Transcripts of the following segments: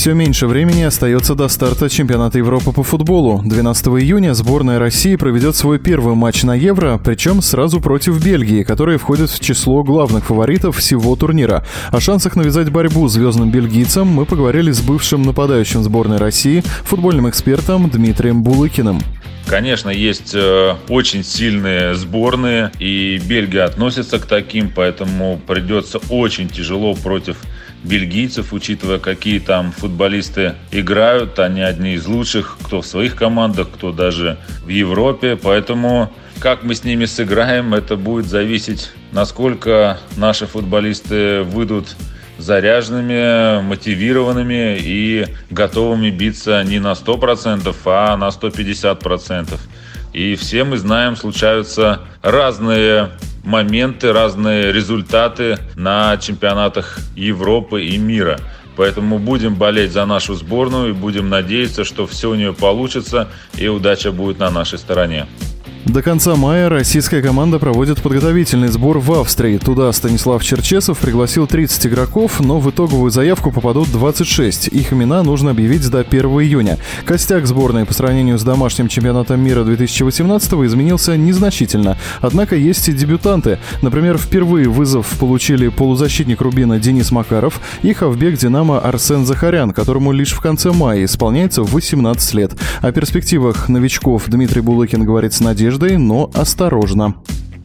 Все меньше времени остается до старта чемпионата Европы по футболу. 12 июня сборная России проведет свой первый матч на Евро, причем сразу против Бельгии, которая входит в число главных фаворитов всего турнира. О шансах навязать борьбу звездным бельгийцам мы поговорили с бывшим нападающим сборной России, футбольным экспертом Дмитрием Булыкиным. Конечно, есть э, очень сильные сборные, и Бельгия относится к таким, поэтому придется очень тяжело против бельгийцев, учитывая, какие там футболисты играют. Они одни из лучших, кто в своих командах, кто даже в Европе. Поэтому как мы с ними сыграем, это будет зависеть, насколько наши футболисты выйдут заряженными, мотивированными и готовыми биться не на 100%, а на 150%. И все мы знаем, случаются разные моменты, разные результаты на чемпионатах Европы и мира. Поэтому будем болеть за нашу сборную и будем надеяться, что все у нее получится и удача будет на нашей стороне. До конца мая российская команда проводит подготовительный сбор в Австрии. Туда Станислав Черчесов пригласил 30 игроков, но в итоговую заявку попадут 26. Их имена нужно объявить до 1 июня. Костяк сборной по сравнению с домашним чемпионатом мира 2018 изменился незначительно. Однако есть и дебютанты. Например, впервые вызов получили полузащитник Рубина Денис Макаров и хавбек «Динамо» Арсен Захарян, которому лишь в конце мая исполняется 18 лет. О перспективах новичков Дмитрий Булыкин говорит с надеждой надеждой, но осторожно.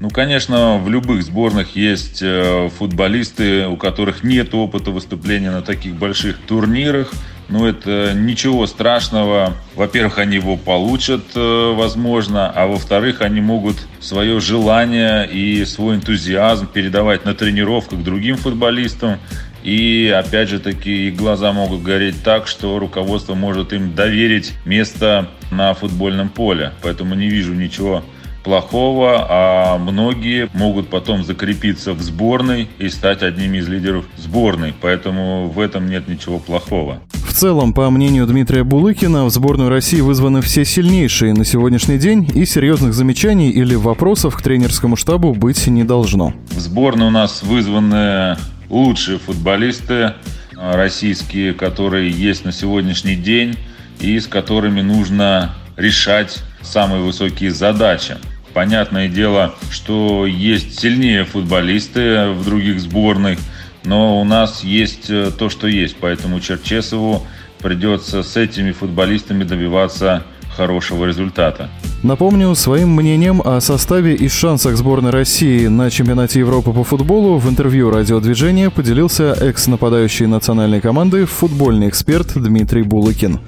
Ну, конечно, в любых сборных есть э, футболисты, у которых нет опыта выступления на таких больших турнирах. Но это ничего страшного. Во-первых, они его получат, э, возможно, а во-вторых, они могут свое желание и свой энтузиазм передавать на тренировках другим футболистам. И опять же таки глаза могут гореть так, что руководство может им доверить место на футбольном поле. Поэтому не вижу ничего плохого, а многие могут потом закрепиться в сборной и стать одними из лидеров сборной. Поэтому в этом нет ничего плохого. В целом, по мнению Дмитрия Булыкина, в сборную России вызваны все сильнейшие на сегодняшний день, и серьезных замечаний или вопросов к тренерскому штабу быть не должно. В сборной у нас вызваны лучшие футболисты а, российские, которые есть на сегодняшний день и с которыми нужно решать самые высокие задачи. Понятное дело, что есть сильнее футболисты в других сборных, но у нас есть э, то, что есть. Поэтому Черчесову придется с этими футболистами добиваться хорошего результата. Напомню, своим мнением о составе и шансах сборной России на чемпионате Европы по футболу в интервью радиодвижения поделился экс-нападающий национальной команды футбольный эксперт Дмитрий Булыкин.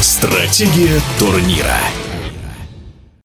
Стратегия турнира.